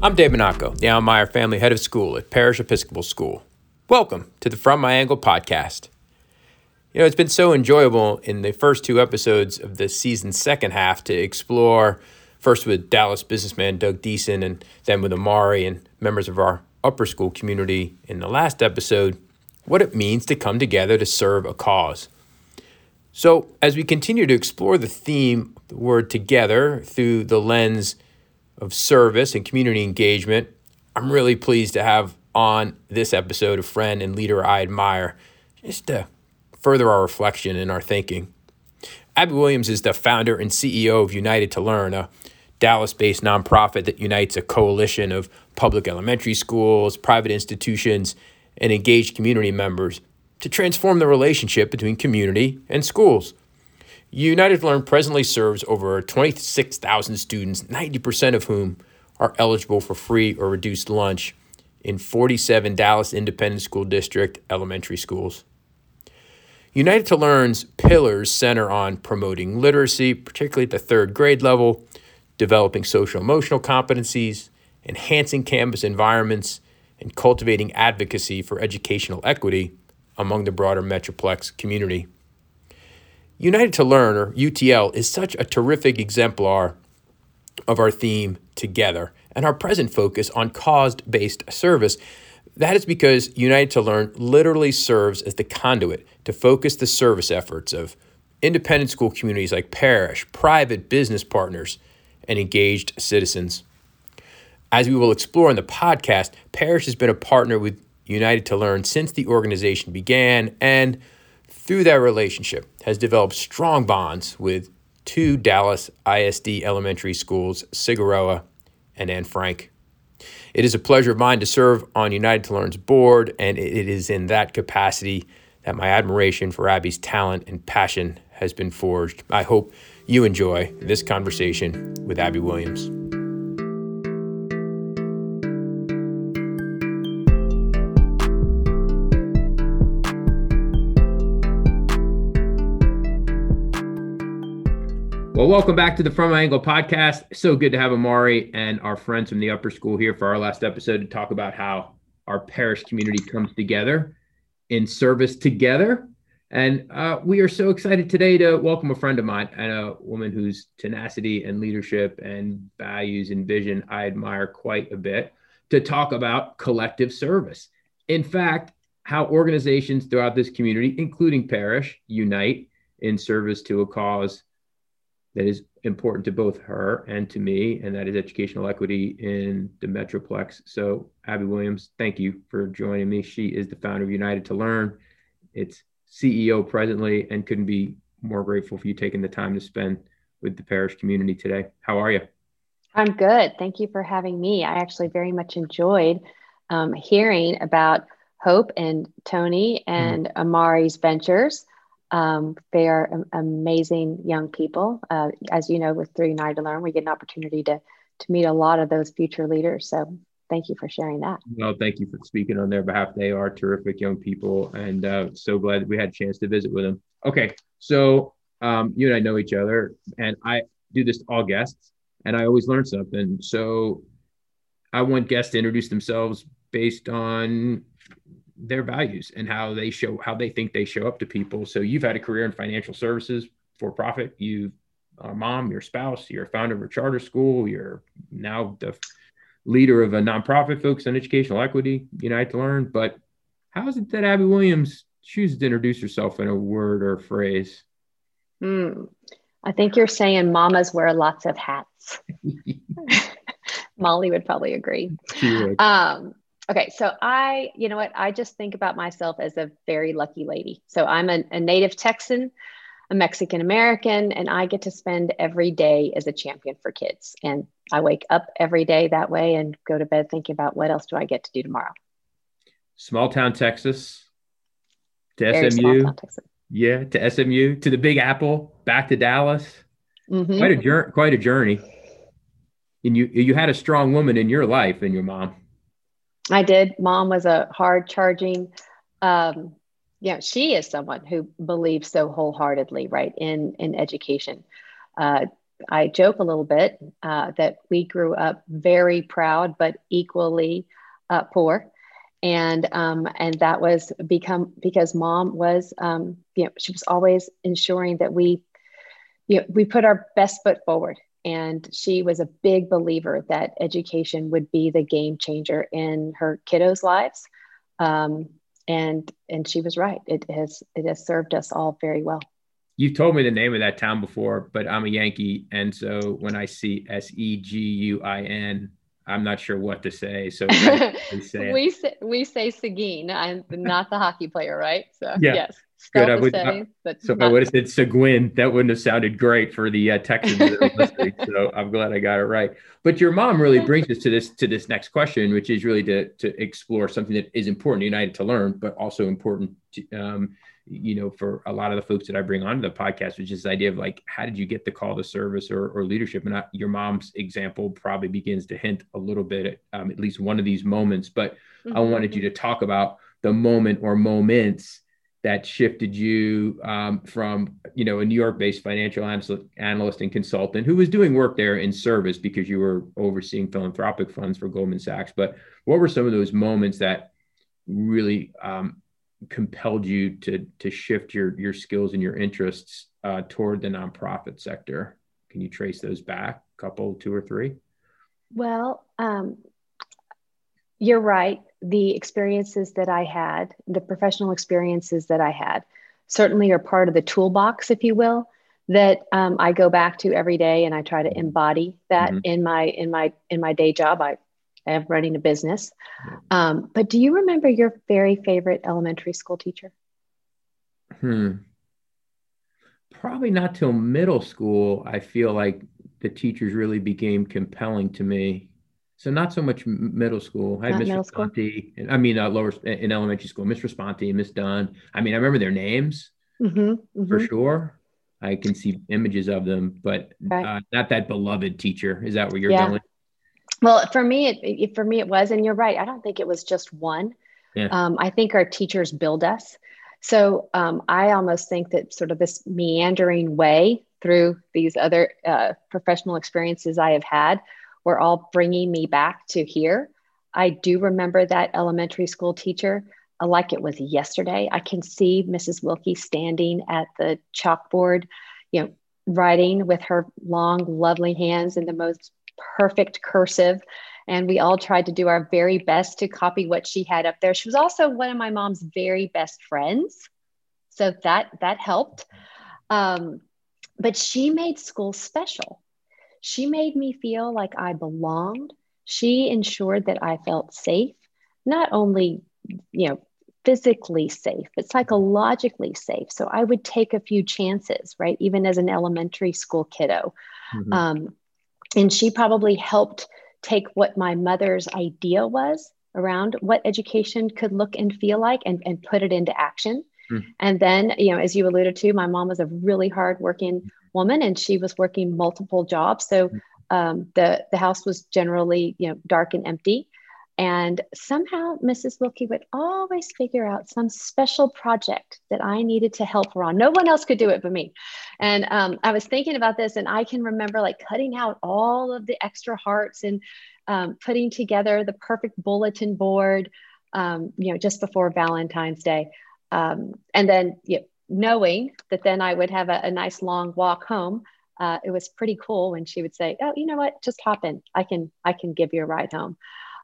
I'm Dave Monaco, the Almeyer family head of school at Parish Episcopal School. Welcome to the From My Angle podcast. You know, it's been so enjoyable in the first two episodes of the season's second half to explore, first with Dallas businessman Doug Deason, and then with Amari and members of our upper school community in the last episode, what it means to come together to serve a cause. So, as we continue to explore the theme, the word together, through the lens of service and community engagement, I'm really pleased to have on this episode a friend and leader I admire just to further our reflection and our thinking. Abby Williams is the founder and CEO of United to Learn, a Dallas based nonprofit that unites a coalition of public elementary schools, private institutions, and engaged community members to transform the relationship between community and schools. United Learn presently serves over 26,000 students, 90% of whom are eligible for free or reduced lunch in 47 Dallas Independent School District elementary schools. United to Learn's pillars center on promoting literacy, particularly at the third grade level, developing social emotional competencies, enhancing campus environments, and cultivating advocacy for educational equity among the broader Metroplex community. United to Learn, or UTL, is such a terrific exemplar of our theme together and our present focus on cause based service. That is because United to Learn literally serves as the conduit to focus the service efforts of independent school communities like Parish, private business partners, and engaged citizens. As we will explore in the podcast, Parish has been a partner with United to Learn since the organization began and through that relationship has developed strong bonds with two Dallas ISD elementary schools, Cigarroa and Anne Frank. It is a pleasure of mine to serve on United to Learn's board, and it is in that capacity that my admiration for Abby's talent and passion has been forged. I hope you enjoy this conversation with Abby Williams. Well, welcome back to the From My Angle podcast. So good to have Amari and our friends from the upper school here for our last episode to talk about how our parish community comes together in service together. And uh, we are so excited today to welcome a friend of mine and a woman whose tenacity and leadership and values and vision I admire quite a bit to talk about collective service. In fact, how organizations throughout this community, including parish, unite in service to a cause that is important to both her and to me, and that is educational equity in the Metroplex. So, Abby Williams, thank you for joining me. She is the founder of United to Learn. It's CEO presently, and couldn't be more grateful for you taking the time to spend with the parish community today. How are you? I'm good. Thank you for having me. I actually very much enjoyed um, hearing about Hope and Tony and mm-hmm. Amari's ventures. Um, they are amazing young people. Uh, as you know, with Through United to Learn, we get an opportunity to to meet a lot of those future leaders. So thank you for sharing that. Well, thank you for speaking on their behalf. They are terrific young people, and uh, so glad that we had a chance to visit with them. Okay, so um, you and I know each other, and I do this to all guests, and I always learn something. So I want guests to introduce themselves based on their values and how they show how they think they show up to people. So you've had a career in financial services for profit. You, a mom, your spouse, you're a founder of a charter school. You're now the leader of a nonprofit focused on educational equity, United to Learn. But how is it that Abby Williams chooses to introduce herself in a word or phrase? Hmm. I think you're saying mamas wear lots of hats. Molly would probably agree. Um, Okay, so I, you know what, I just think about myself as a very lucky lady. So I'm a, a native Texan, a Mexican American, and I get to spend every day as a champion for kids. And I wake up every day that way and go to bed thinking about what else do I get to do tomorrow. Small town Texas to very SMU. Texas. Yeah, to SMU, to the Big Apple, back to Dallas. Mm-hmm. Quite a journey. Quite a journey. And you you had a strong woman in your life, and your mom. I did. Mom was a hard charging, um, yeah, she is someone who believes so wholeheartedly, right, in in education. Uh, I joke a little bit uh, that we grew up very proud but equally uh, poor, and um, and that was become because mom was um, you know she was always ensuring that we you know we put our best foot forward, and she was a big believer that education would be the game changer in her kiddos' lives, um, and and she was right. It has it has served us all very well. You've told me the name of that town before, but I'm a Yankee, and so when I see S E G U I N, I'm not sure what to say. So say we say we say Seguin. I'm not the hockey player, right? So yeah. yes. Good. I would, but so if I would have said Seguin, that wouldn't have sounded great for the uh, Texans that are listening. so I'm glad I got it right. But your mom really brings us to this to this next question, which is really to to explore something that is important United to learn, but also important to, um, you know, for a lot of the folks that I bring onto the podcast, which is this idea of like, how did you get the call to service or, or leadership? And I, your mom's example probably begins to hint a little bit at um, at least one of these moments. But mm-hmm. I wanted you to talk about the moment or moments that shifted you um, from, you know, a New York-based financial analyst and consultant who was doing work there in service because you were overseeing philanthropic funds for Goldman Sachs. But what were some of those moments that really um, compelled you to to shift your your skills and your interests uh, toward the nonprofit sector? Can you trace those back? A couple, two or three? Well, um, you're right. The experiences that I had, the professional experiences that I had, certainly are part of the toolbox, if you will, that um, I go back to every day, and I try to embody that mm-hmm. in my in my in my day job. I of running a business. Um, but do you remember your very favorite elementary school teacher? Hmm. Probably not till middle school. I feel like the teachers really became compelling to me. So not so much middle school. I had Miss Responti, I mean uh, lower in elementary school, Miss Responti, Miss Dunn. I mean, I remember their names mm-hmm, mm-hmm. for sure. I can see images of them, but right. uh, not that beloved teacher. Is that where you're yeah. going? Well, for me, it, it, for me it was, and you're right. I don't think it was just one. Yeah. Um, I think our teachers build us. So um, I almost think that sort of this meandering way through these other uh, professional experiences I have had were all bringing me back to here. I do remember that elementary school teacher uh, like it was yesterday. I can see Mrs. Wilkie standing at the chalkboard, you know, writing with her long, lovely hands in the most perfect cursive. And we all tried to do our very best to copy what she had up there. She was also one of my mom's very best friends. So that that helped. Um, but she made school special. She made me feel like I belonged. She ensured that I felt safe, not only, you know, physically safe, but psychologically safe. So I would take a few chances, right? Even as an elementary school kiddo. Mm-hmm. Um, and she probably helped take what my mother's idea was around what education could look and feel like and, and put it into action. Mm. And then, you know, as you alluded to, my mom was a really hard working woman and she was working multiple jobs. So hmm. um, the, the house was generally, you know, dark and empty. And somehow Mrs. Wilkie would always figure out some special project that I needed to help her on. No one else could do it but me. And um, I was thinking about this, and I can remember like cutting out all of the extra hearts and um, putting together the perfect bulletin board, um, you know, just before Valentine's Day. Um, and then you know, knowing that then I would have a, a nice long walk home. Uh, it was pretty cool when she would say, "Oh, you know what? Just hop in. I can I can give you a ride home."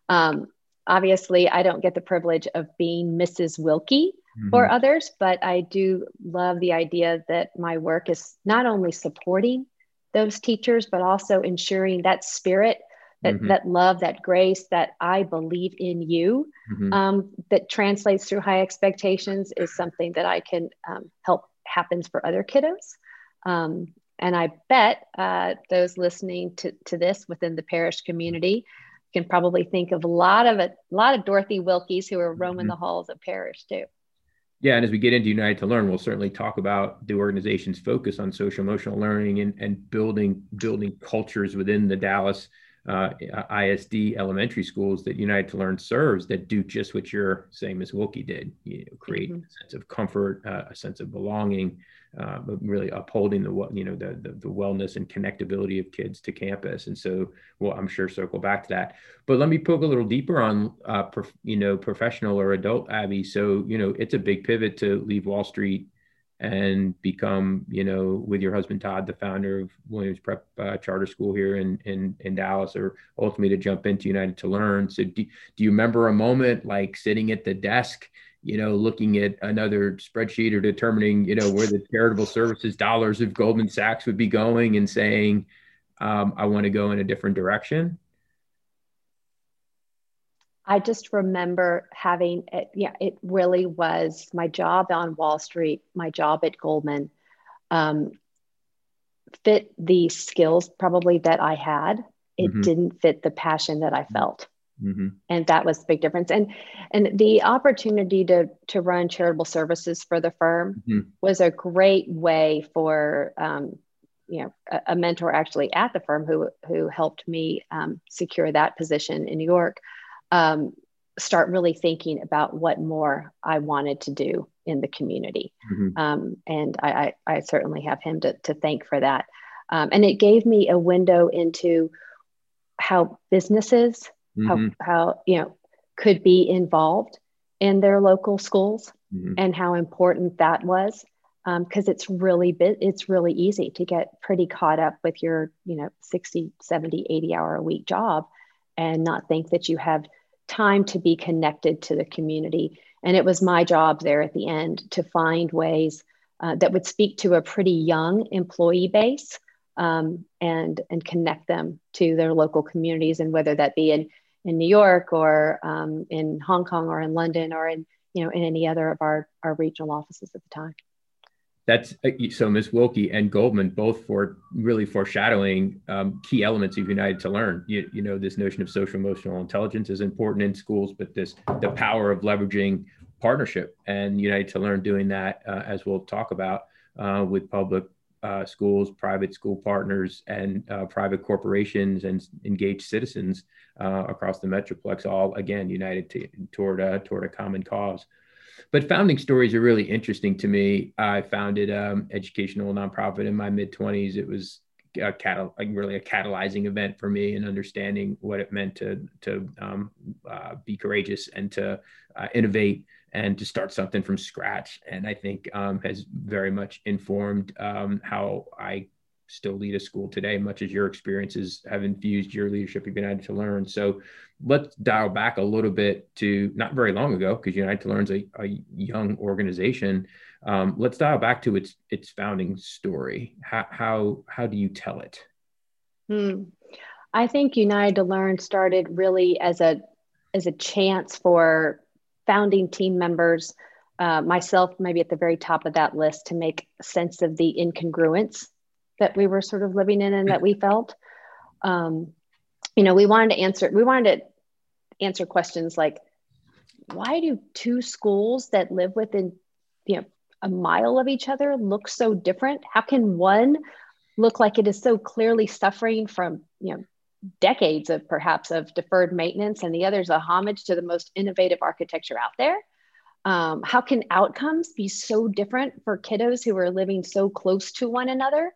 Um, obviously, I don't get the privilege of being Mrs. Wilkie mm-hmm. for others, but I do love the idea that my work is not only supporting those teachers, but also ensuring that spirit, that, mm-hmm. that love, that grace, that I believe in you, mm-hmm. um, that translates through high expectations is something that I can um, help happens for other kiddos. Um, and I bet uh, those listening to, to this within the parish community can probably think of a lot of it, a lot of Dorothy Wilkies who are roaming mm-hmm. the halls of parish too. Yeah, and as we get into United to Learn, we'll certainly talk about the organization's focus on social emotional learning and, and building building cultures within the Dallas uh, ISD elementary schools that United to Learn serves that do just what you're saying Ms. Wilkie did, you know, create mm-hmm. a sense of comfort, uh, a sense of belonging, uh, but really upholding the you know the, the, the wellness and connectability of kids to campus. And so, well, I'm sure circle back to that. But let me poke a little deeper on uh, prof, you know professional or adult Abby. So you know it's a big pivot to leave Wall Street and become, you know, with your husband Todd, the founder of Williams Prep uh, Charter School here in, in in Dallas, or ultimately to jump into United to Learn. So, do, do you remember a moment like sitting at the desk, you know, looking at another spreadsheet or determining, you know, where the charitable services dollars of Goldman Sachs would be going, and saying, um, "I want to go in a different direction"? I just remember having it. Yeah, it really was my job on Wall Street, my job at Goldman, um, fit the skills probably that I had. It mm-hmm. didn't fit the passion that I felt. Mm-hmm. And that was the big difference. And and the opportunity to to run charitable services for the firm mm-hmm. was a great way for um, you know a, a, mentor actually at the firm who who helped me um, secure that position in New York um, start really thinking about what more I wanted to do in the community. Mm-hmm. Um, and I, I, I, certainly have him to, to thank for that. Um, and it gave me a window into how businesses, mm-hmm. how, how, you know, could be involved in their local schools mm-hmm. and how important that was. Because um, it's really bit, it's really easy to get pretty caught up with your, you know, 60, 70, 80 hour a week job and not think that you have time to be connected to the community. And it was my job there at the end to find ways uh, that would speak to a pretty young employee base um, and, and connect them to their local communities. And whether that be in, in New York or um, in Hong Kong or in London or in, you know, in any other of our, our regional offices at the time that's uh, so Ms. Wilkie and Goldman both for really foreshadowing um, key elements of United to Learn. You, you know, this notion of social emotional intelligence is important in schools, but this the power of leveraging partnership and United to Learn doing that, uh, as we'll talk about uh, with public uh, schools, private school partners, and uh, private corporations and engaged citizens uh, across the metroplex, all again united to, toward toward a common cause. But founding stories are really interesting to me. I founded um, educational nonprofit in my mid 20s. It was a catal- really a catalyzing event for me and understanding what it meant to to um, uh, be courageous and to uh, innovate and to start something from scratch. And I think um, has very much informed um, how I still lead a school today, much as your experiences have infused your leadership of United to Learn. So let's dial back a little bit to not very long ago, because United to Learn is a, a young organization. Um, let's dial back to its its founding story. How how how do you tell it? Hmm. I think United to Learn started really as a as a chance for founding team members, uh, myself maybe at the very top of that list, to make sense of the incongruence that we were sort of living in and that we felt. Um, you know, we wanted to answer, we wanted to answer questions like, why do two schools that live within, you know, a mile of each other look so different? How can one look like it is so clearly suffering from, you know, decades of perhaps of deferred maintenance and the other is a homage to the most innovative architecture out there? Um, how can outcomes be so different for kiddos who are living so close to one another?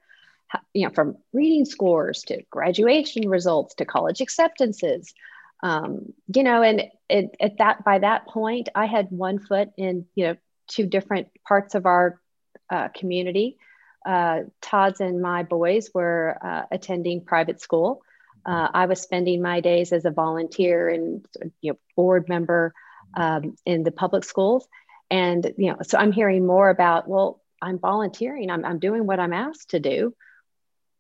You know, from reading scores to graduation results to college acceptances. Um, you know, and it, at that by that point, I had one foot in you know two different parts of our uh, community. Uh, Todd's and my boys were uh, attending private school. Uh, I was spending my days as a volunteer and you know board member um, in the public schools, and you know, so I'm hearing more about well, I'm volunteering. I'm, I'm doing what I'm asked to do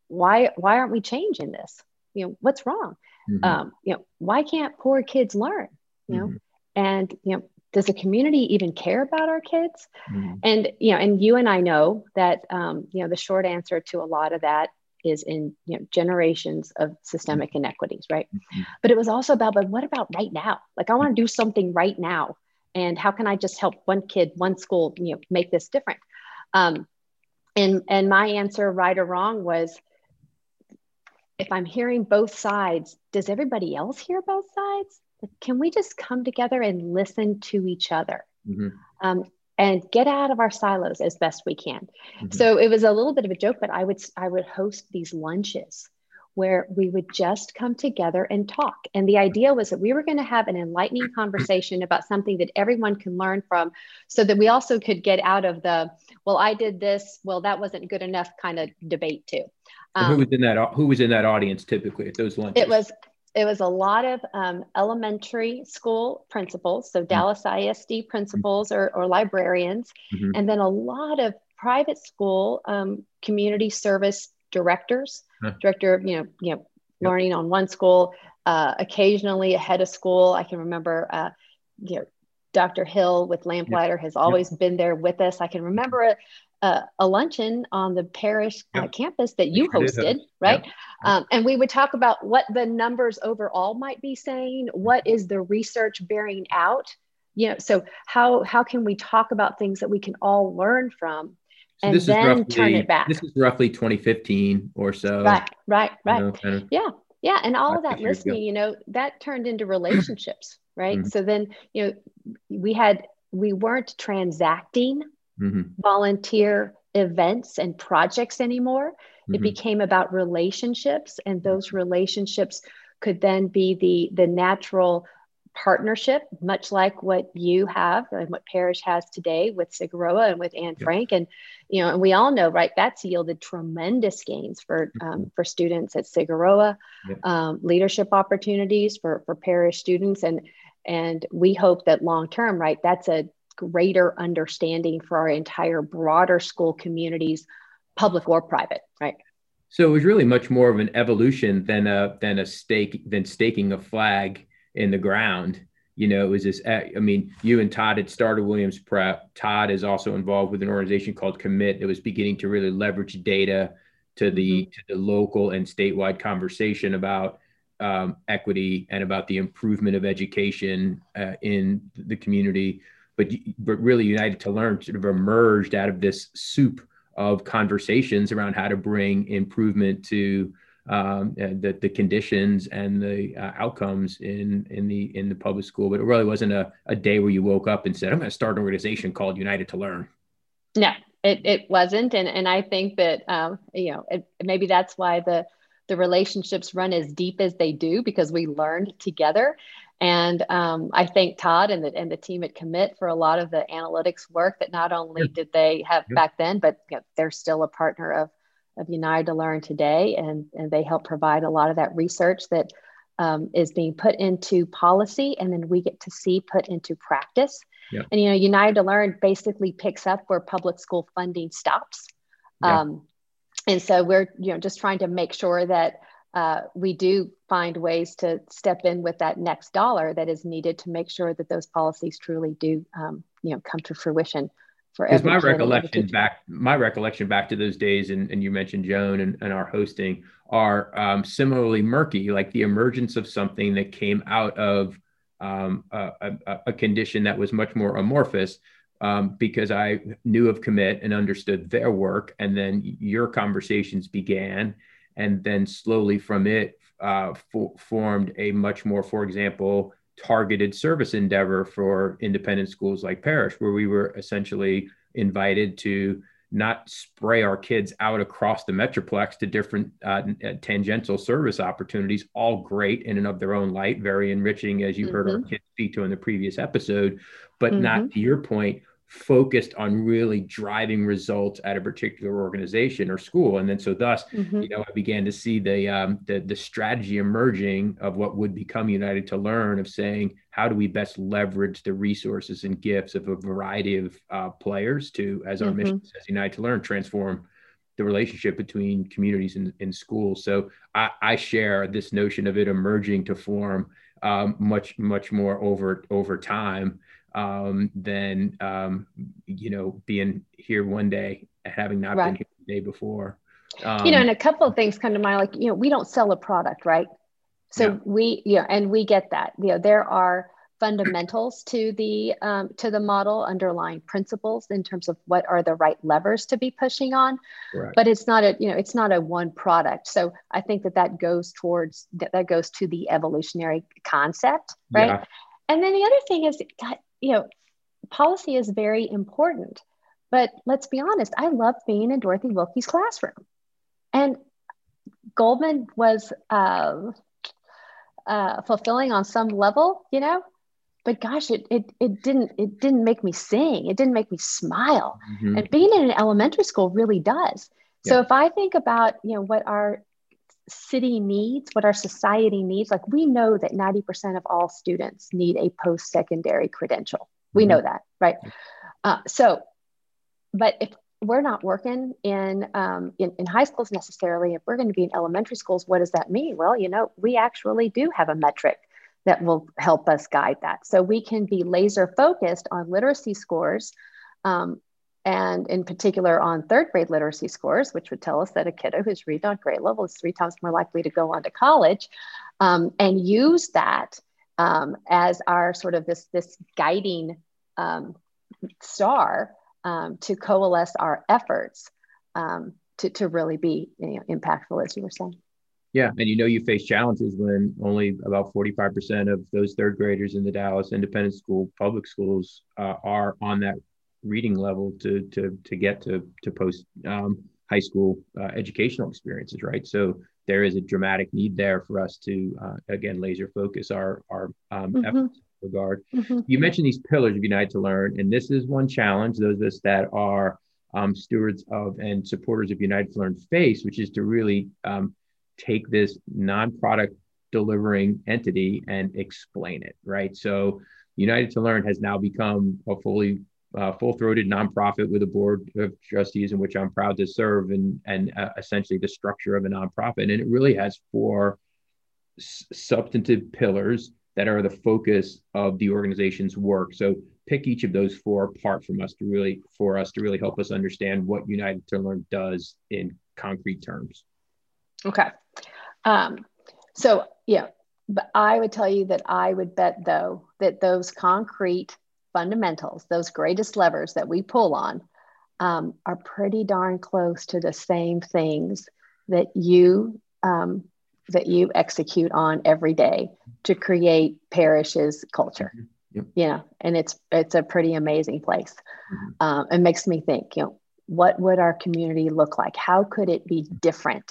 why why aren't we changing this you know what's wrong mm-hmm. um, you know why can't poor kids learn you know mm-hmm. and you know does the community even care about our kids mm-hmm. and you know and you and i know that um, you know the short answer to a lot of that is in you know generations of systemic mm-hmm. inequities right mm-hmm. but it was also about but what about right now like i want to do something right now and how can i just help one kid one school you know make this different um, and and my answer right or wrong was if I'm hearing both sides, does everybody else hear both sides? Can we just come together and listen to each other? Mm-hmm. Um, and get out of our silos as best we can. Mm-hmm. So it was a little bit of a joke, but I would I would host these lunches where we would just come together and talk. And the idea was that we were going to have an enlightening conversation about something that everyone can learn from so that we also could get out of the, well, I did this, well, that wasn't good enough kind of debate too. Um, who was in that who was in that audience typically at those lunches? It was it was a lot of um, elementary school principals, so mm-hmm. Dallas ISD principals or, or librarians, mm-hmm. and then a lot of private school um, community service directors, huh. director of you know you know yep. learning on one school, uh, occasionally a head of school. I can remember uh, you know Dr. Hill with Lamplighter yep. has always yep. been there with us. I can remember a, a, a luncheon on the parish uh, campus that you hosted, right? Um, and we would talk about what the numbers overall might be saying. What is the research bearing out? You know, so how how can we talk about things that we can all learn from? So and then roughly, turn it back. This is roughly 2015 or so. Right, right, right. You know, kind of yeah, yeah. And all of that listening, you know, that turned into relationships, right? Mm-hmm. So then, you know, we had, we weren't transacting mm-hmm. volunteer events and projects anymore. Mm-hmm. It became about relationships, and those relationships could then be the, the natural partnership, much like what you have and what Parish has today with Cigarroa and with Anne yep. Frank. And, you know, and we all know, right, that's yielded tremendous gains for, mm-hmm. um, for students at Cigarroa, yep. um, leadership opportunities for, for Parish students. And, and we hope that long term, right, that's a greater understanding for our entire broader school communities, public or private, right? So it was really much more of an evolution than a than a stake than staking a flag in the ground. You know, it was this. I mean, you and Todd had started Williams Prep. Todd is also involved with an organization called Commit that was beginning to really leverage data to the mm-hmm. to the local and statewide conversation about um, equity and about the improvement of education uh, in the community. But but really, United to Learn sort of emerged out of this soup of conversations around how to bring improvement to um, the, the conditions and the uh, outcomes in in the in the public school. But it really wasn't a, a day where you woke up and said, "I'm going to start an organization called United to Learn." No, it, it wasn't, and and I think that um, you know it, maybe that's why the the relationships run as deep as they do because we learned together. And um, I thank Todd and the, and the team at Commit for a lot of the analytics work that not only did they have back then, but you know, they're still a partner of of United to Learn today, and, and they help provide a lot of that research that um, is being put into policy, and then we get to see put into practice. Yeah. And you know, United to Learn basically picks up where public school funding stops. Yeah. Um, and so we're you know just trying to make sure that uh, we do find ways to step in with that next dollar that is needed to make sure that those policies truly do um, you know come to fruition For because my recollection back my recollection back to those days and, and you mentioned joan and, and our hosting are um, similarly murky like the emergence of something that came out of um, a, a, a, condition that was much more amorphous um, because i knew of commit and understood their work and then your conversations began and then slowly from it uh, for, formed a much more for example targeted service endeavor for independent schools like Parish, where we were essentially invited to not spray our kids out across the metroplex to different uh, uh, tangential service opportunities all great in and of their own light very enriching as you mm-hmm. heard our mm-hmm. kids speak to in the previous episode but mm-hmm. not to your point focused on really driving results at a particular organization or school and then so thus mm-hmm. you know i began to see the, um, the the strategy emerging of what would become united to learn of saying how do we best leverage the resources and gifts of a variety of uh, players to as our mm-hmm. mission says united to learn transform the relationship between communities and, and schools so I, I share this notion of it emerging to form um, much much more over over time um, than um, you know being here one day having not right. been here the day before. Um, you know, and a couple of things come to mind, like you know, we don't sell a product, right? So yeah. we, yeah, and we get that. You know, there are fundamentals to the um, to the model underlying principles in terms of what are the right levers to be pushing on right. but it's not a you know it's not a one product so i think that that goes towards that, that goes to the evolutionary concept right yeah. and then the other thing is you know policy is very important but let's be honest i love being in dorothy wilkie's classroom and goldman was uh, uh, fulfilling on some level, you know, but gosh, it, it, it didn't, it didn't make me sing. It didn't make me smile. Mm-hmm. And being in an elementary school really does. Yeah. So if I think about, you know, what our city needs, what our society needs, like we know that 90% of all students need a post-secondary credential. We mm-hmm. know that, right? Uh, so, but if we're not working in, um, in, in high schools necessarily. If we're going to be in elementary schools, what does that mean? Well, you know, we actually do have a metric that will help us guide that. So we can be laser focused on literacy scores, um, and in particular on third grade literacy scores, which would tell us that a kiddo who's reading on grade level is three times more likely to go on to college, um, and use that um, as our sort of this this guiding um, star um, to coalesce our efforts um, to, to really be you know, impactful, as you were saying. Yeah, and you know you face challenges when only about 45% of those third graders in the Dallas Independent School public schools uh, are on that reading level to to to get to to post um, high school uh, educational experiences, right? So there is a dramatic need there for us to uh, again laser focus our our um, mm-hmm. efforts regard. Mm-hmm. You mentioned these pillars of Unite to Learn, and this is one challenge those of us that are um, stewards of and supporters of United to Learn face, which is to really um, take this non-product delivering entity and explain it, right? So United to Learn has now become a fully uh, full-throated nonprofit with a board of trustees in which I'm proud to serve, and and uh, essentially the structure of a nonprofit, and it really has four s- substantive pillars that are the focus of the organization's work. So pick each of those four apart from us to really for us to really help us understand what United to Learn does in concrete terms. Okay. Um, so yeah, but I would tell you that I would bet though that those concrete fundamentals, those greatest levers that we pull on, um, are pretty darn close to the same things that you um, that you execute on every day to create Parish's culture. Mm-hmm. Yep. Know, and it's it's a pretty amazing place. Mm-hmm. Um, it makes me think, you know, what would our community look like? How could it be different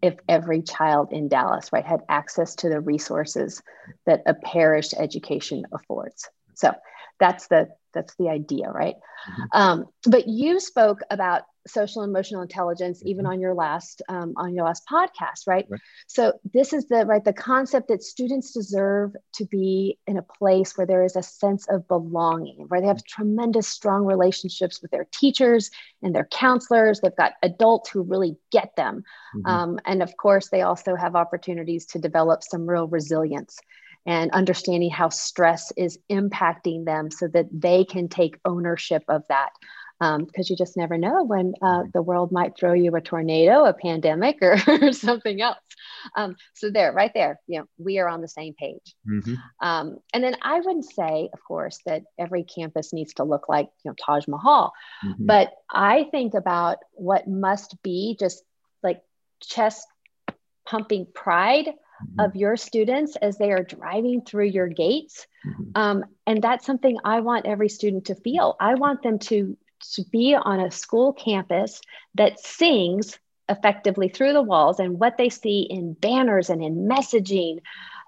if every child in Dallas, right, had access to the resources that a parish education affords? So that's the that's the idea, right? Mm-hmm. Um, but you spoke about social emotional intelligence even mm-hmm. on your last um, on your last podcast right? right? so this is the right the concept that students deserve to be in a place where there is a sense of belonging where they have tremendous strong relationships with their teachers and their counselors they've got adults who really get them mm-hmm. um, and of course they also have opportunities to develop some real resilience and understanding how stress is impacting them so that they can take ownership of that because um, you just never know when uh, the world might throw you a tornado, a pandemic, or, or something else. Um, so there, right there, you know, we are on the same page. Mm-hmm. Um, and then I would say, of course, that every campus needs to look like you know Taj Mahal, mm-hmm. but I think about what must be just like chest pumping pride mm-hmm. of your students as they are driving through your gates. Mm-hmm. Um, and that's something I want every student to feel. I want them to to be on a school campus that sings effectively through the walls and what they see in banners and in messaging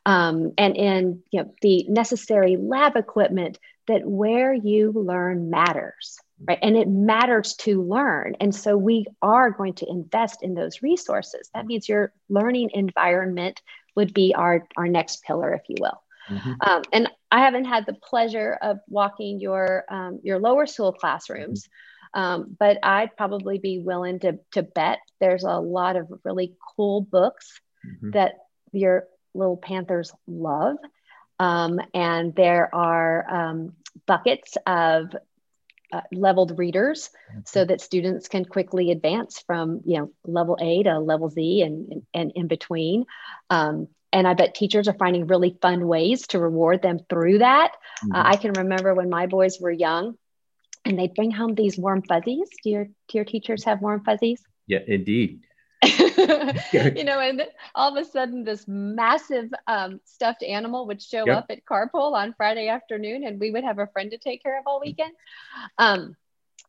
um, and in you know, the necessary lab equipment that where you learn matters right and it matters to learn and so we are going to invest in those resources that means your learning environment would be our our next pillar if you will Mm-hmm. Um, and I haven't had the pleasure of walking your um, your lower school classrooms, mm-hmm. um, but I'd probably be willing to to bet there's a lot of really cool books mm-hmm. that your little Panthers love, um, and there are um, buckets of uh, leveled readers mm-hmm. so that students can quickly advance from you know level A to level Z and and, and in between. Um, and I bet teachers are finding really fun ways to reward them through that. Uh, mm-hmm. Uh, I can remember when my boys were young and they'd bring home these warm fuzzies. Do your, do your teachers have warm fuzzies? Yeah, indeed. you know, and all of a sudden, this massive um, stuffed animal would show yep. up at carpool on Friday afternoon, and we would have a friend to take care of all weekend. Um,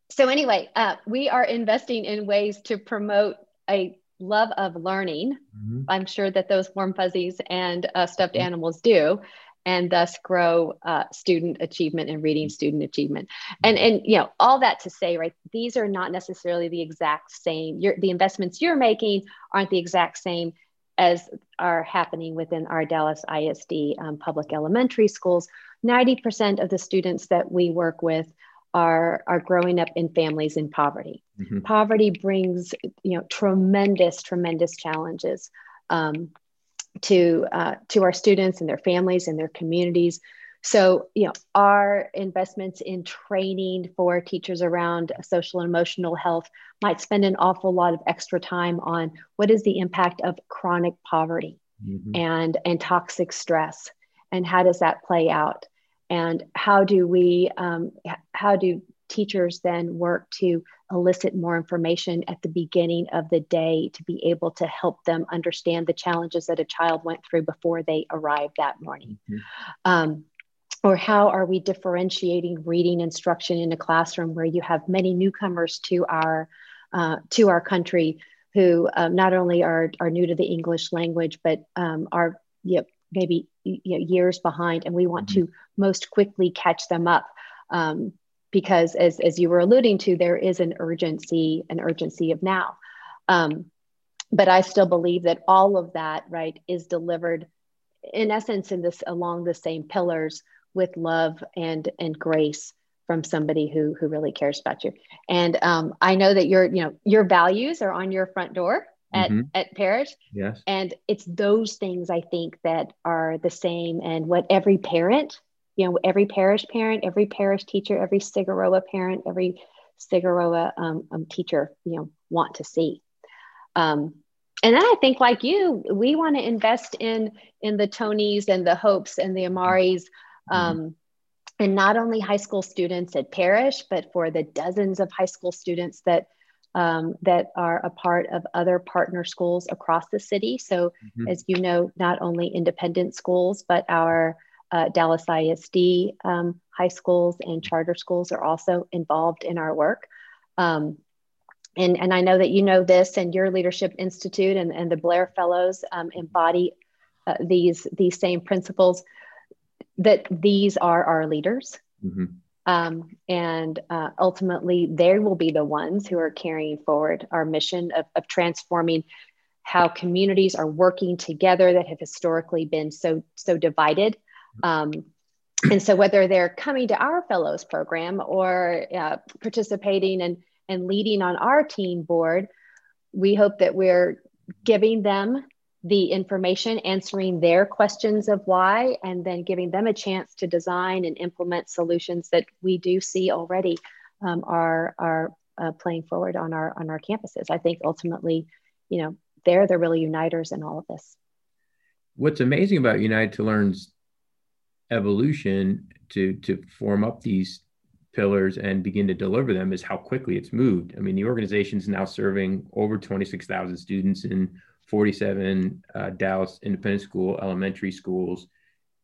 so, anyway, uh, we are investing in ways to promote a love of learning. Mm-hmm. I'm sure that those warm fuzzies and uh, stuffed mm-hmm. animals do and thus grow uh, student achievement and reading student achievement. And and you know all that to say right these are not necessarily the exact same Your, the investments you're making aren't the exact same as are happening within our dallas isd um, public elementary schools. 90% of the students that we work with are are growing up in families in poverty. Mm-hmm. poverty brings you know tremendous tremendous challenges um, to uh, to our students and their families and their communities. So, you know, our investments in training for teachers around social and emotional health might spend an awful lot of extra time on what is the impact of chronic poverty mm-hmm. and and toxic stress, and how does that play out, and how do we um, how do teachers then work to elicit more information at the beginning of the day to be able to help them understand the challenges that a child went through before they arrived that morning. Mm-hmm. Um, or how are we differentiating reading instruction in a classroom where you have many newcomers to our uh, to our country who um, not only are, are new to the English language, but um, are you know, maybe you know, years behind, and we want mm-hmm. to most quickly catch them up. Um, because as, as you were alluding to, there is an urgency, an urgency of now. Um, but I still believe that all of that, right, is delivered in essence in this along the same pillars with love and and grace from somebody who who really cares about you. And um, I know that your you know your values are on your front door at mm-hmm. at parish. Yes. And it's those things I think that are the same and what every parent you know, every parish parent, every parish teacher, every Cigarroa parent, every Cigarroa um, um, teacher, you know, want to see. Um, and then I think, like you, we want to invest in in the Tonys and the Hopes and the Amaris, mm-hmm. Um, and not only high school students at parish, but for the dozens of high school students that um, that are a part of other partner schools across the city. So, mm-hmm. as you know, not only independent schools, but our uh, Dallas ISD um, high schools and charter schools are also involved in our work. Um, and, and I know that you know this, and your Leadership Institute and, and the Blair Fellows um, embody uh, these, these same principles, that these are our leaders. Mm-hmm. Um, and uh, ultimately, they will be the ones who are carrying forward our mission of, of transforming how communities are working together that have historically been so so divided um, and so whether they're coming to our fellows program or uh, participating and, and leading on our team board, we hope that we're giving them the information, answering their questions of why, and then giving them a chance to design and implement solutions that we do see already um, are, are uh, playing forward on our, on our campuses. I think ultimately, you know, they're the really uniters in all of this. What's amazing about United to Learn's evolution to to form up these pillars and begin to deliver them is how quickly it's moved. I mean, the organization is now serving over 26,000 students in 47 uh, Dallas Independent School elementary schools.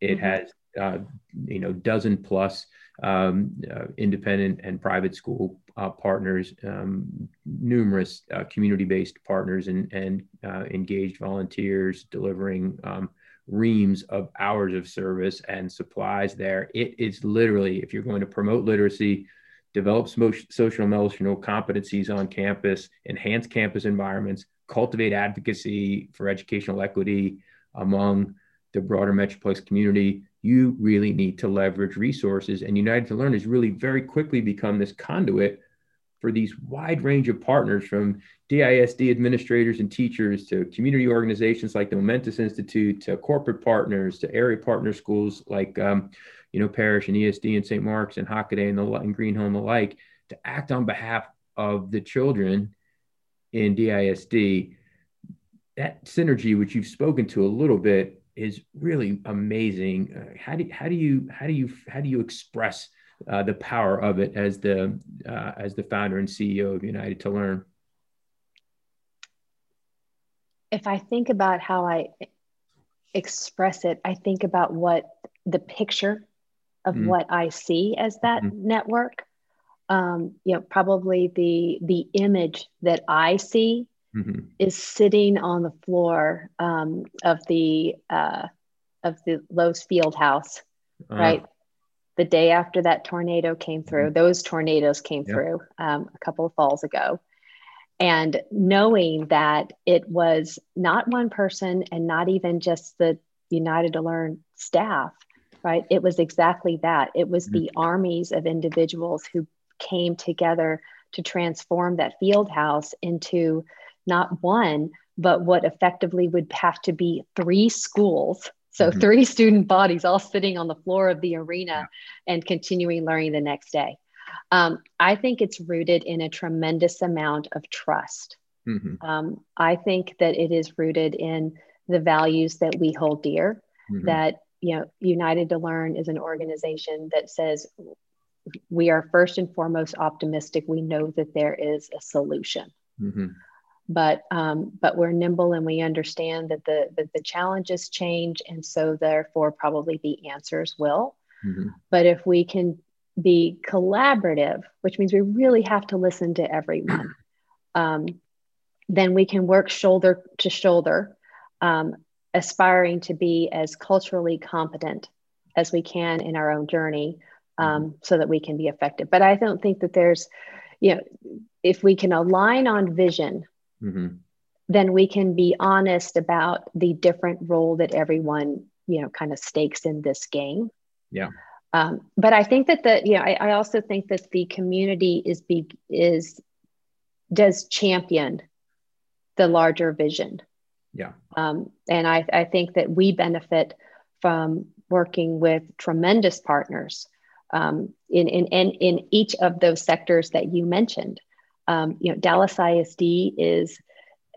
It mm-hmm. has, uh, you know, dozen plus um, uh, independent and private school uh, partners, um, numerous uh, community-based partners, and and uh, engaged volunteers delivering um, reams of hours of service and supplies there. It is literally, if you're going to promote literacy, develop social emotional competencies on campus, enhance campus environments, cultivate advocacy for educational equity among the broader Metroplex community, you really need to leverage resources. And United to Learn has really very quickly become this conduit for these wide range of partners from DISD administrators and teachers to community organizations like the Momentous Institute to corporate partners to area partner schools like um, you know Parish and ESD and St. Mark's and Hockaday and the and Greenhill and the like to act on behalf of the children in DISD. That synergy, which you've spoken to a little bit, is really amazing. Uh, how do how do you how do you how do you express uh, the power of it as the uh, as the founder and CEO of United to Learn? If I think about how I express it, I think about what the picture of mm what I see as that mm network. Um, you know, probably the the image that I see mm-hmm. is sitting on the floor um, of the uh, of the Lowe's Field House, uh-huh. right? The day after that tornado came through, mm-hmm. those tornadoes came yep. through um, a couple of falls ago. And knowing that it was not one person and not even just the United to Learn staff, right? It was exactly that. It was mm-hmm. the armies of individuals who came together to transform that field house into not one, but what effectively would have to be three schools. So, mm-hmm. three student bodies all sitting on the floor of the arena yeah. and continuing learning the next day. Um, I think it's rooted in a tremendous amount of trust. Mm-hmm. Um, I think that it is rooted in the values that we hold dear, mm-hmm. that you know united to learn is an organization that says we are first and foremost optimistic we know that there is a solution mm-hmm but um, but we're nimble and we understand that the that the challenges change and so therefore probably the answers will mm-hmm. but if we can be collaborative which means we really have to listen to everyone um, then we can work shoulder to shoulder um, aspiring to be as culturally competent as we can in our own journey um, mm-hmm. so that we can be effective but i don't think that there's you know if we can align on vision mm-hmm. then we can be honest about the different role that everyone you know kind of stakes in this game yeah um, but i think that the you know I, I also think that the community is be is does champion the larger vision. Yeah. Um, and I, I think that we benefit from working with tremendous partners um, in, in, in, in each of those sectors that you mentioned. Um, you know, Dallas ISD is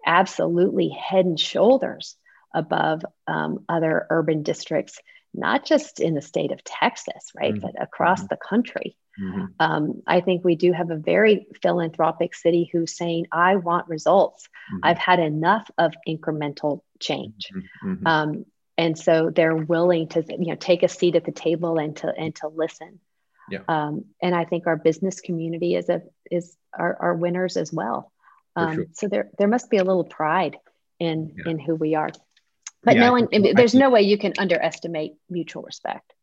absolutely head and shoulders above um, other urban districts, not just in the state of Texas, right, mm-hmm. but across mm-hmm. the country. Mm-hmm. Um, I think we do have a very philanthropic city who's saying, I want results. Mm-hmm. I've had enough of incremental change. Mm-hmm. Mm-hmm. Um, and so they're willing to you know take a seat at the table and to and to listen yeah. Um, and I think our business community is a is our, our winners as well. Um, sure. So there there must be a little pride in yeah. in who we are. But yeah, no one, there's no way you can underestimate mutual respect.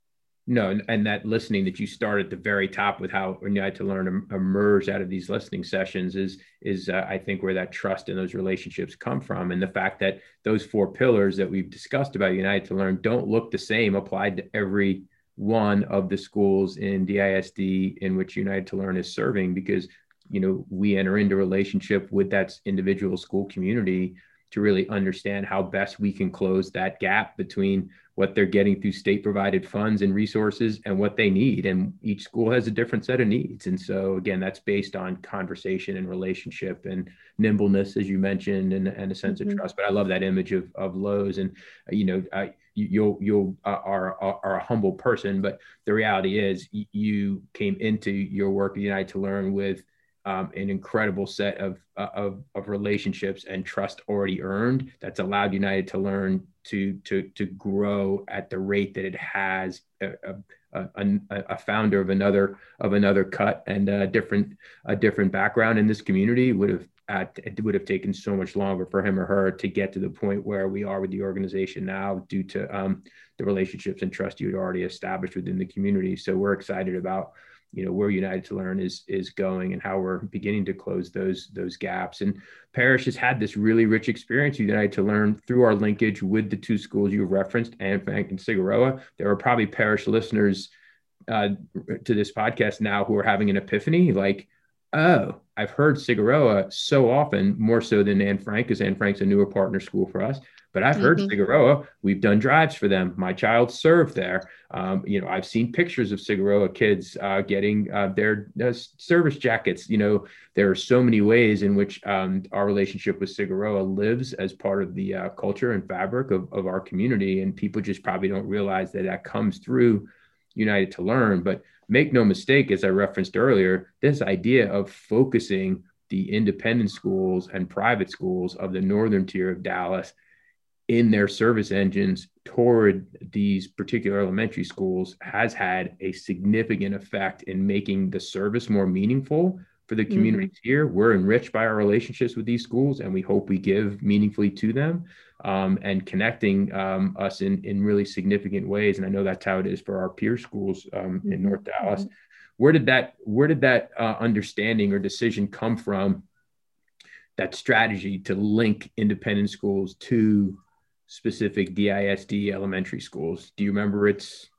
No, and that listening that you start at the very top with how United to Learn emerge out of these listening sessions is is uh, I think where that trust and those relationships come from, and the fact that those four pillars that we've discussed about United to Learn don't look the same applied to every one of the schools in DISD in which United to Learn is serving because you know we enter into relationship with that individual school community to really understand how best we can close that gap between what they're getting through state provided funds and resources and what they need. And each school has a different set of needs. And so again that's based on conversation and relationship and nimbleness as you mentioned and, and a sense mm-hmm. of trust. But i love that image of, of Lowe's. And you know I, you you uh, are, are, are a humble person, but the reality is you came into your work at United to Learn with um, an incredible set of, uh, of of relationships and trust already earned that's allowed United to Learn to to to grow at the rate that it has. A, a, a, a founder of another of another cut and a different a different background in this community would have at, it would have taken so much longer for him or her to get to the point where we are with the organization now due to um, the relationships and trust you had already established within the community. So we're excited about you know where United to Learn is is going and how we're beginning to close those those gaps. And Parish has had this really rich experience United to Learn through our linkage with the two schools you referenced, Anne Frank and Cigarroa. There are probably Parish listeners uh, to this podcast now who are having an epiphany, like oh, I've heard Cigarroa so often, more so than Anne Frank, because Anne Frank's a newer partner school for us. But I've heard mm-hmm. Cigarroa, we've done drives for them. My child served there. Um, you know, I've seen pictures of Cigarroa kids uh, getting uh, their uh, service jackets. You know, there are so many ways in which um, our relationship with Cigarroa lives as part of the uh, culture and fabric of, of our community. And people just probably don't realize that that comes through United to Learn. But make no mistake, as I referenced earlier, this idea of focusing the independent schools and private schools of the northern tier of Dallas in their service engines toward these particular elementary schools has had a significant effect in making the service more meaningful for the communities mm-hmm. here. We're enriched by our relationships with these schools, and we hope we give meaningfully to them um, and connecting um, us in, in really significant ways. And I know that's how it is for our peer schools um, in North mm-hmm. Dallas. Mm-hmm. Where did that where did that uh, understanding or decision come from? That strategy to link independent schools to specific DISD elementary schools. Do you remember its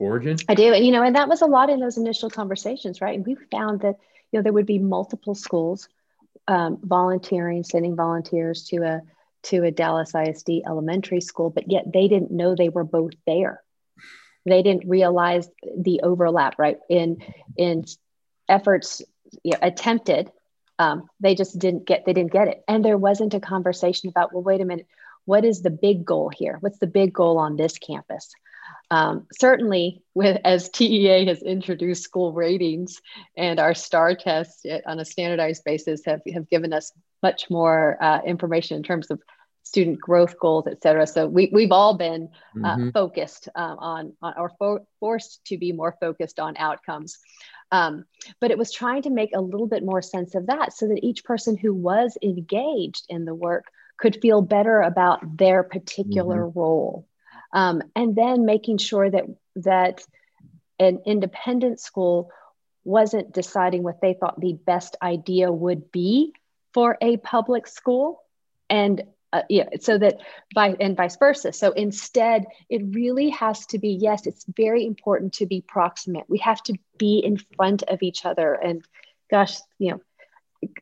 origin? I do. And, you know, and that was a lot in those initial conversations, right? And we found that, you know, there would be multiple schools um, volunteering, sending volunteers to a to a Dallas ISD elementary school, but yet they didn't know they were both there. They didn't realize the overlap, right? In in efforts you know, attempted, um, they just didn't get they didn't get it, and there wasn't a conversation about well, wait a minute, what is the big goal here? What's the big goal on this campus? Um, certainly, with as TEA has introduced school ratings and our STAR tests on a standardized basis have, have given us much more uh, information in terms of student growth goals, et cetera. So we, we've all been uh, mm-hmm. focused uh, on, on, or fo- forced to be more focused on outcomes. Um, but it was trying to make a little bit more sense of that so that each person who was engaged in the work could feel better about their particular mm-hmm. role. Um, and then making sure that that an independent school wasn't deciding what they thought the best idea would be for a public school. And uh, yeah so that by and vice versa. So instead it really has to be yes it's very important to be proximate. We have to be in front of each other. And gosh you know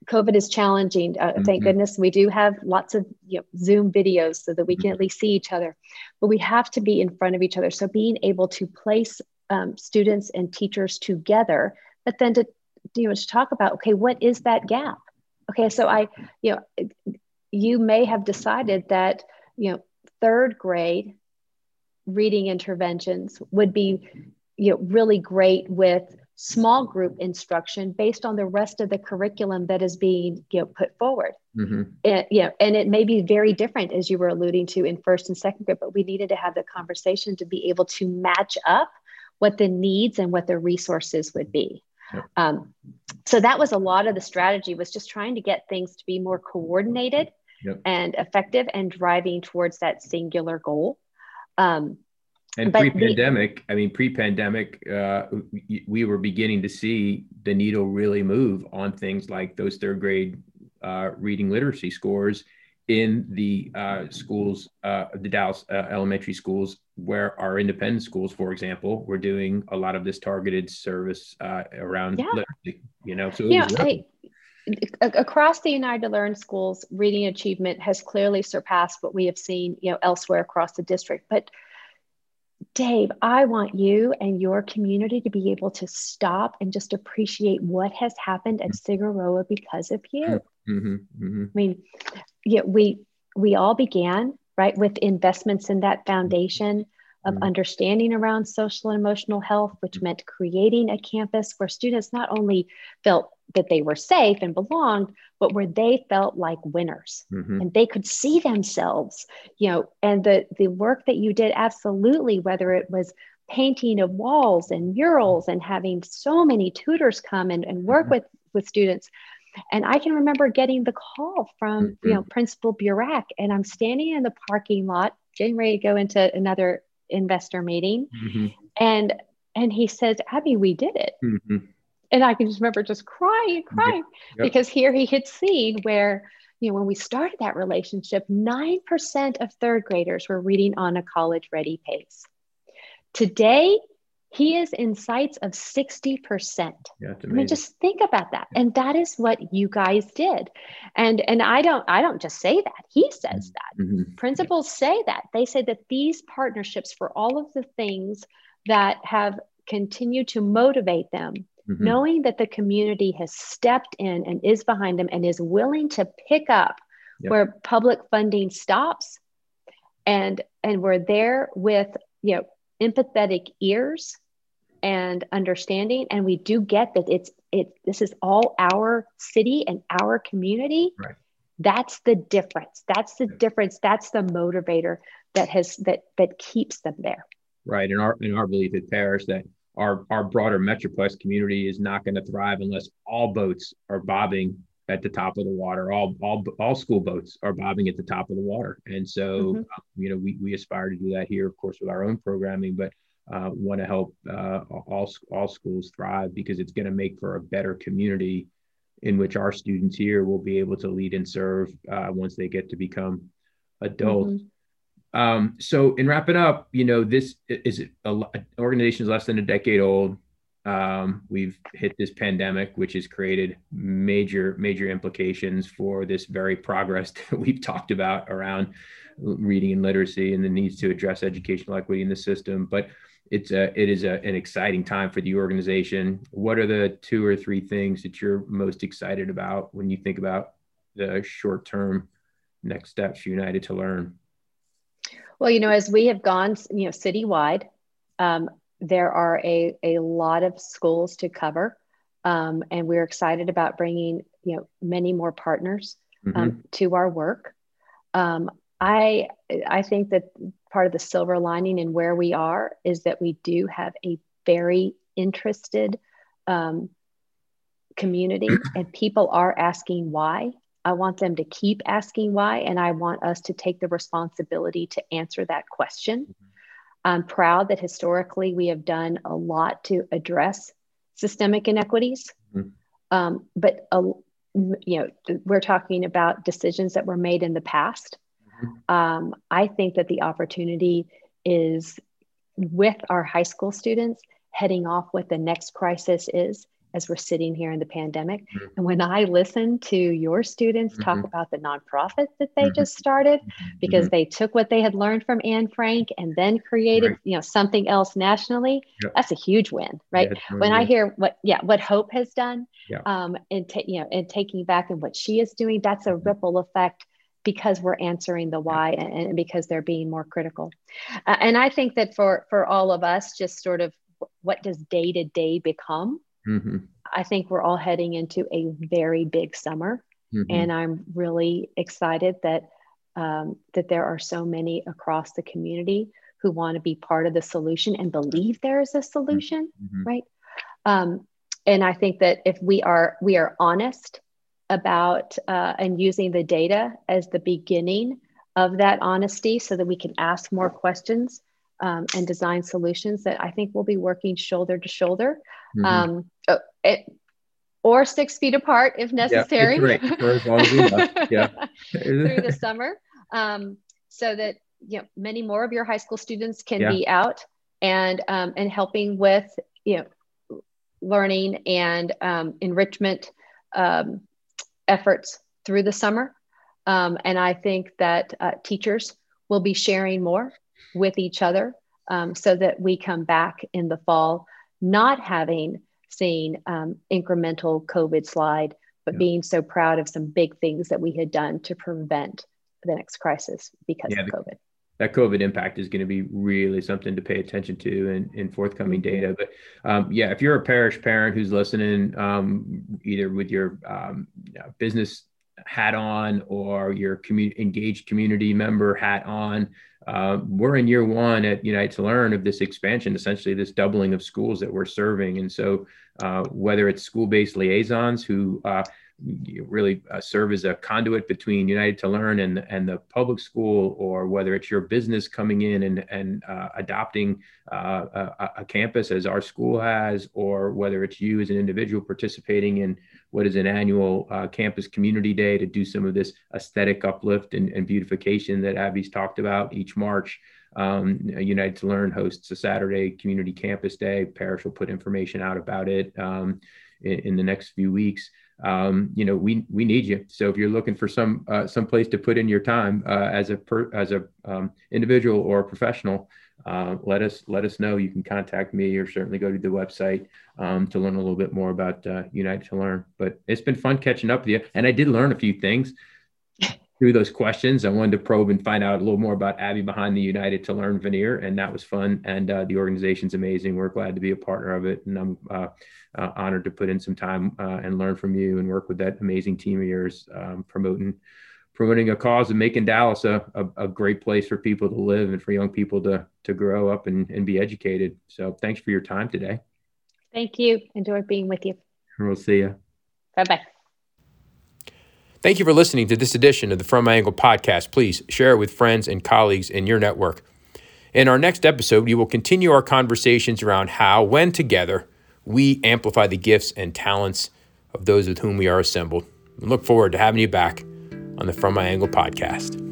COVID is challenging. Uh, mm-hmm. Thank goodness we do have lots of you know, Zoom videos so that we can at least see each other. But we have to be in front of each other. So being able to place um, students and teachers together, but then to you know to talk about okay, what is that gap? Okay, so I you know you may have decided that you know third grade reading interventions would be you know really great with small group instruction based on the rest of the curriculum that is being you know, put forward. Mm-hmm. And, you know, and it may be very different as you were alluding to in first and second grade, but we needed to have the conversation to be able to match up what the needs and what the resources would be. Yep. Um, so that was a lot of the strategy was just trying to get things to be more coordinated yep. and effective and driving towards that singular goal. Um, and pre-pandemic, the, I mean, pre-pandemic, uh, we were beginning to see the needle really move on things like those third grade uh, reading literacy scores in the uh, schools, uh, the Dallas uh, elementary schools, where our independent schools, for example, were doing a lot of this targeted service uh, around yeah. literacy. You know, so yeah, I, across the United to Learn schools, reading achievement has clearly surpassed what we have seen, you know, elsewhere across the district, but Dave, I want you and your community to be able to stop and just appreciate what has happened at Cigarroa because of you. Mm-hmm, mm-hmm. I mean, yeah, we we all began right with investments in that foundation of mm-hmm. understanding around social and emotional health, which meant creating a campus where students not only felt that they were safe and belonged, but where they felt like winners mm-hmm. and they could see themselves, you know, and the the work that you did absolutely, whether it was painting of walls and murals and having so many tutors come and, and work mm-hmm. with with students. And I can remember getting the call from, mm-hmm. you know, Principal Burak, and I'm standing in the parking lot, getting ready to go into another investor meeting. Mm-hmm. And and he says, Abby, we did it. Mm-hmm and I can just remember just crying, crying, yep. because here he had seen where, you know, when we started that relationship, 9% of third graders were reading on a college ready pace. Today, he is in sights of 60%. Yeah, I mean, just think about that. And that is what you guys did. And and I don't I don't just say that. He says that. Mm-hmm. Principals say that. They say that these partnerships for all of the things that have continued to motivate them, mm-hmm. knowing that the community has stepped in and is behind them and is willing to pick up yep. where public funding stops and and we're there with you know empathetic ears and understanding and we do get that it's it this is all our city and our community. Right. that's the difference. That's the difference. That's the motivator that has that that keeps them there. Right. And our in our belief at parish that our our broader metroplex community is not going to thrive unless all boats are bobbing at the top of the water. All all all school boats are bobbing at the top of the water. And so mm-hmm. uh, you know we, we aspire to do that here of course with our own programming but uh, want to help uh, all, all schools thrive because it's going to make for a better community in which our students here will be able to lead and serve uh, once they get to become adults. Mm-hmm. Um, so in wrapping up, you know, this is an organization is less than a decade old. Um, we've hit this pandemic, which has created major, major implications for this very progress that we've talked about around reading and literacy and the needs to address educational equity in the system. But it's a it is a, an exciting time for the organization. What are the two or three things that you're most excited about when you think about the short term next steps United to Learn? Well, you know, as we have gone, you know, citywide, um, there are a, a lot of schools to cover. Um, and we're excited about bringing, you know, many more partners um, mm-hmm. to our work. Um, I, I think that part of the silver lining in where we are is that we do have a very interested um, community and people are asking why. I want them to keep asking why, and I want us to take the responsibility to answer that question. Mm-hmm. I'm proud that historically we have done a lot to address systemic inequities, mm-hmm. um, but uh, you know we're talking about decisions that were made in the past um, I think that the opportunity is with our high school students heading off what the next crisis is as we're sitting here in the pandemic. Mm-hmm. And when I listen to your students mm-hmm. talk about the nonprofit that they mm-hmm. just started, mm-hmm. because they took what they had learned from Anne Frank and then created, right. you know, something else nationally, yep. that's a huge win, right? Yeah, when I hear what, yeah, what Hope has done, yeah. um, and ta- you know, and taking back and what she is doing, that's a mm-hmm. ripple effect because we're answering the why and, and because they're being more critical. Uh, and I think that for for all of us, just sort of what does day to day become? Mm-hmm. I think we're all heading into a very big summer, mm-hmm. and I'm really excited that um, that there are so many across the community who want to be part of the solution and believe there is a solution, mm-hmm. right? Um, and I think that if we are we are honest about uh, and using the data as the beginning of that honesty so that we can ask more questions um, and design solutions that I think will be working shoulder to shoulder mm-hmm. um, oh, it, or six feet apart if necessary. Yeah, yeah. through the summer. Um, so that you know many more of your high school students can yeah. be out and um, and helping with you know learning and um, enrichment um, efforts through the summer. Um, and I think that uh, teachers will be sharing more with each other um, so that we come back in the fall not having seen um, incremental COVID slide, but yeah. being so proud of some big things that we had done to prevent the next crisis because yeah, of COVID that COVID impact is going to be really something to pay attention to in, in forthcoming mm-hmm. data. But um, yeah, if you're a parish parent who's listening, um, either with your um, business hat on or your commu- engaged community member hat on, uh, we're in year one at Unite to Learn of this expansion, essentially this doubling of schools that we're serving. And so, uh, whether it's school-based liaisons who uh, really uh, serve as a conduit between United to Learn and, and the public school, or whether it's your business coming in and, and uh, adopting uh, a, a, campus as our school has, or whether it's you as an individual participating in what is an annual uh, campus community day to do some of this aesthetic uplift and, and beautification that Abby's talked about each March. Um, United to Learn hosts a Saturday community campus day. Parish will put information out about it um, in, in, the next few weeks. Um, you know, we we need you. So if you're looking for some uh, some place to put in your time uh, as a per, as a um, individual or a professional, uh, let us let us know. You can contact me or certainly go to the website um, to learn a little bit more about uh, United to Learn. But it's been fun catching up with you, and I did learn a few things through those questions. I wanted to probe and find out a little more about Abby behind the United to Learn veneer, and that was fun. And uh, the organization's amazing. We're glad to be a partner of it, and I'm uh, uh, honored to put in some time uh, and learn from you and work with that amazing team of yours, um, promoting promoting a cause and making Dallas a, a, a, great place for people to live and for young people to to grow up and, and be educated. So thanks for your time today. Thank you. Enjoyed being with you. We'll see you. Bye bye. Thank you for listening to this edition of the From My Angle podcast. Please share it with friends and colleagues in your network. In our next episode, we will continue our conversations around how, when together, we amplify the gifts and talents of those with whom we are assembled. We look forward to having you back on the From My Angle podcast.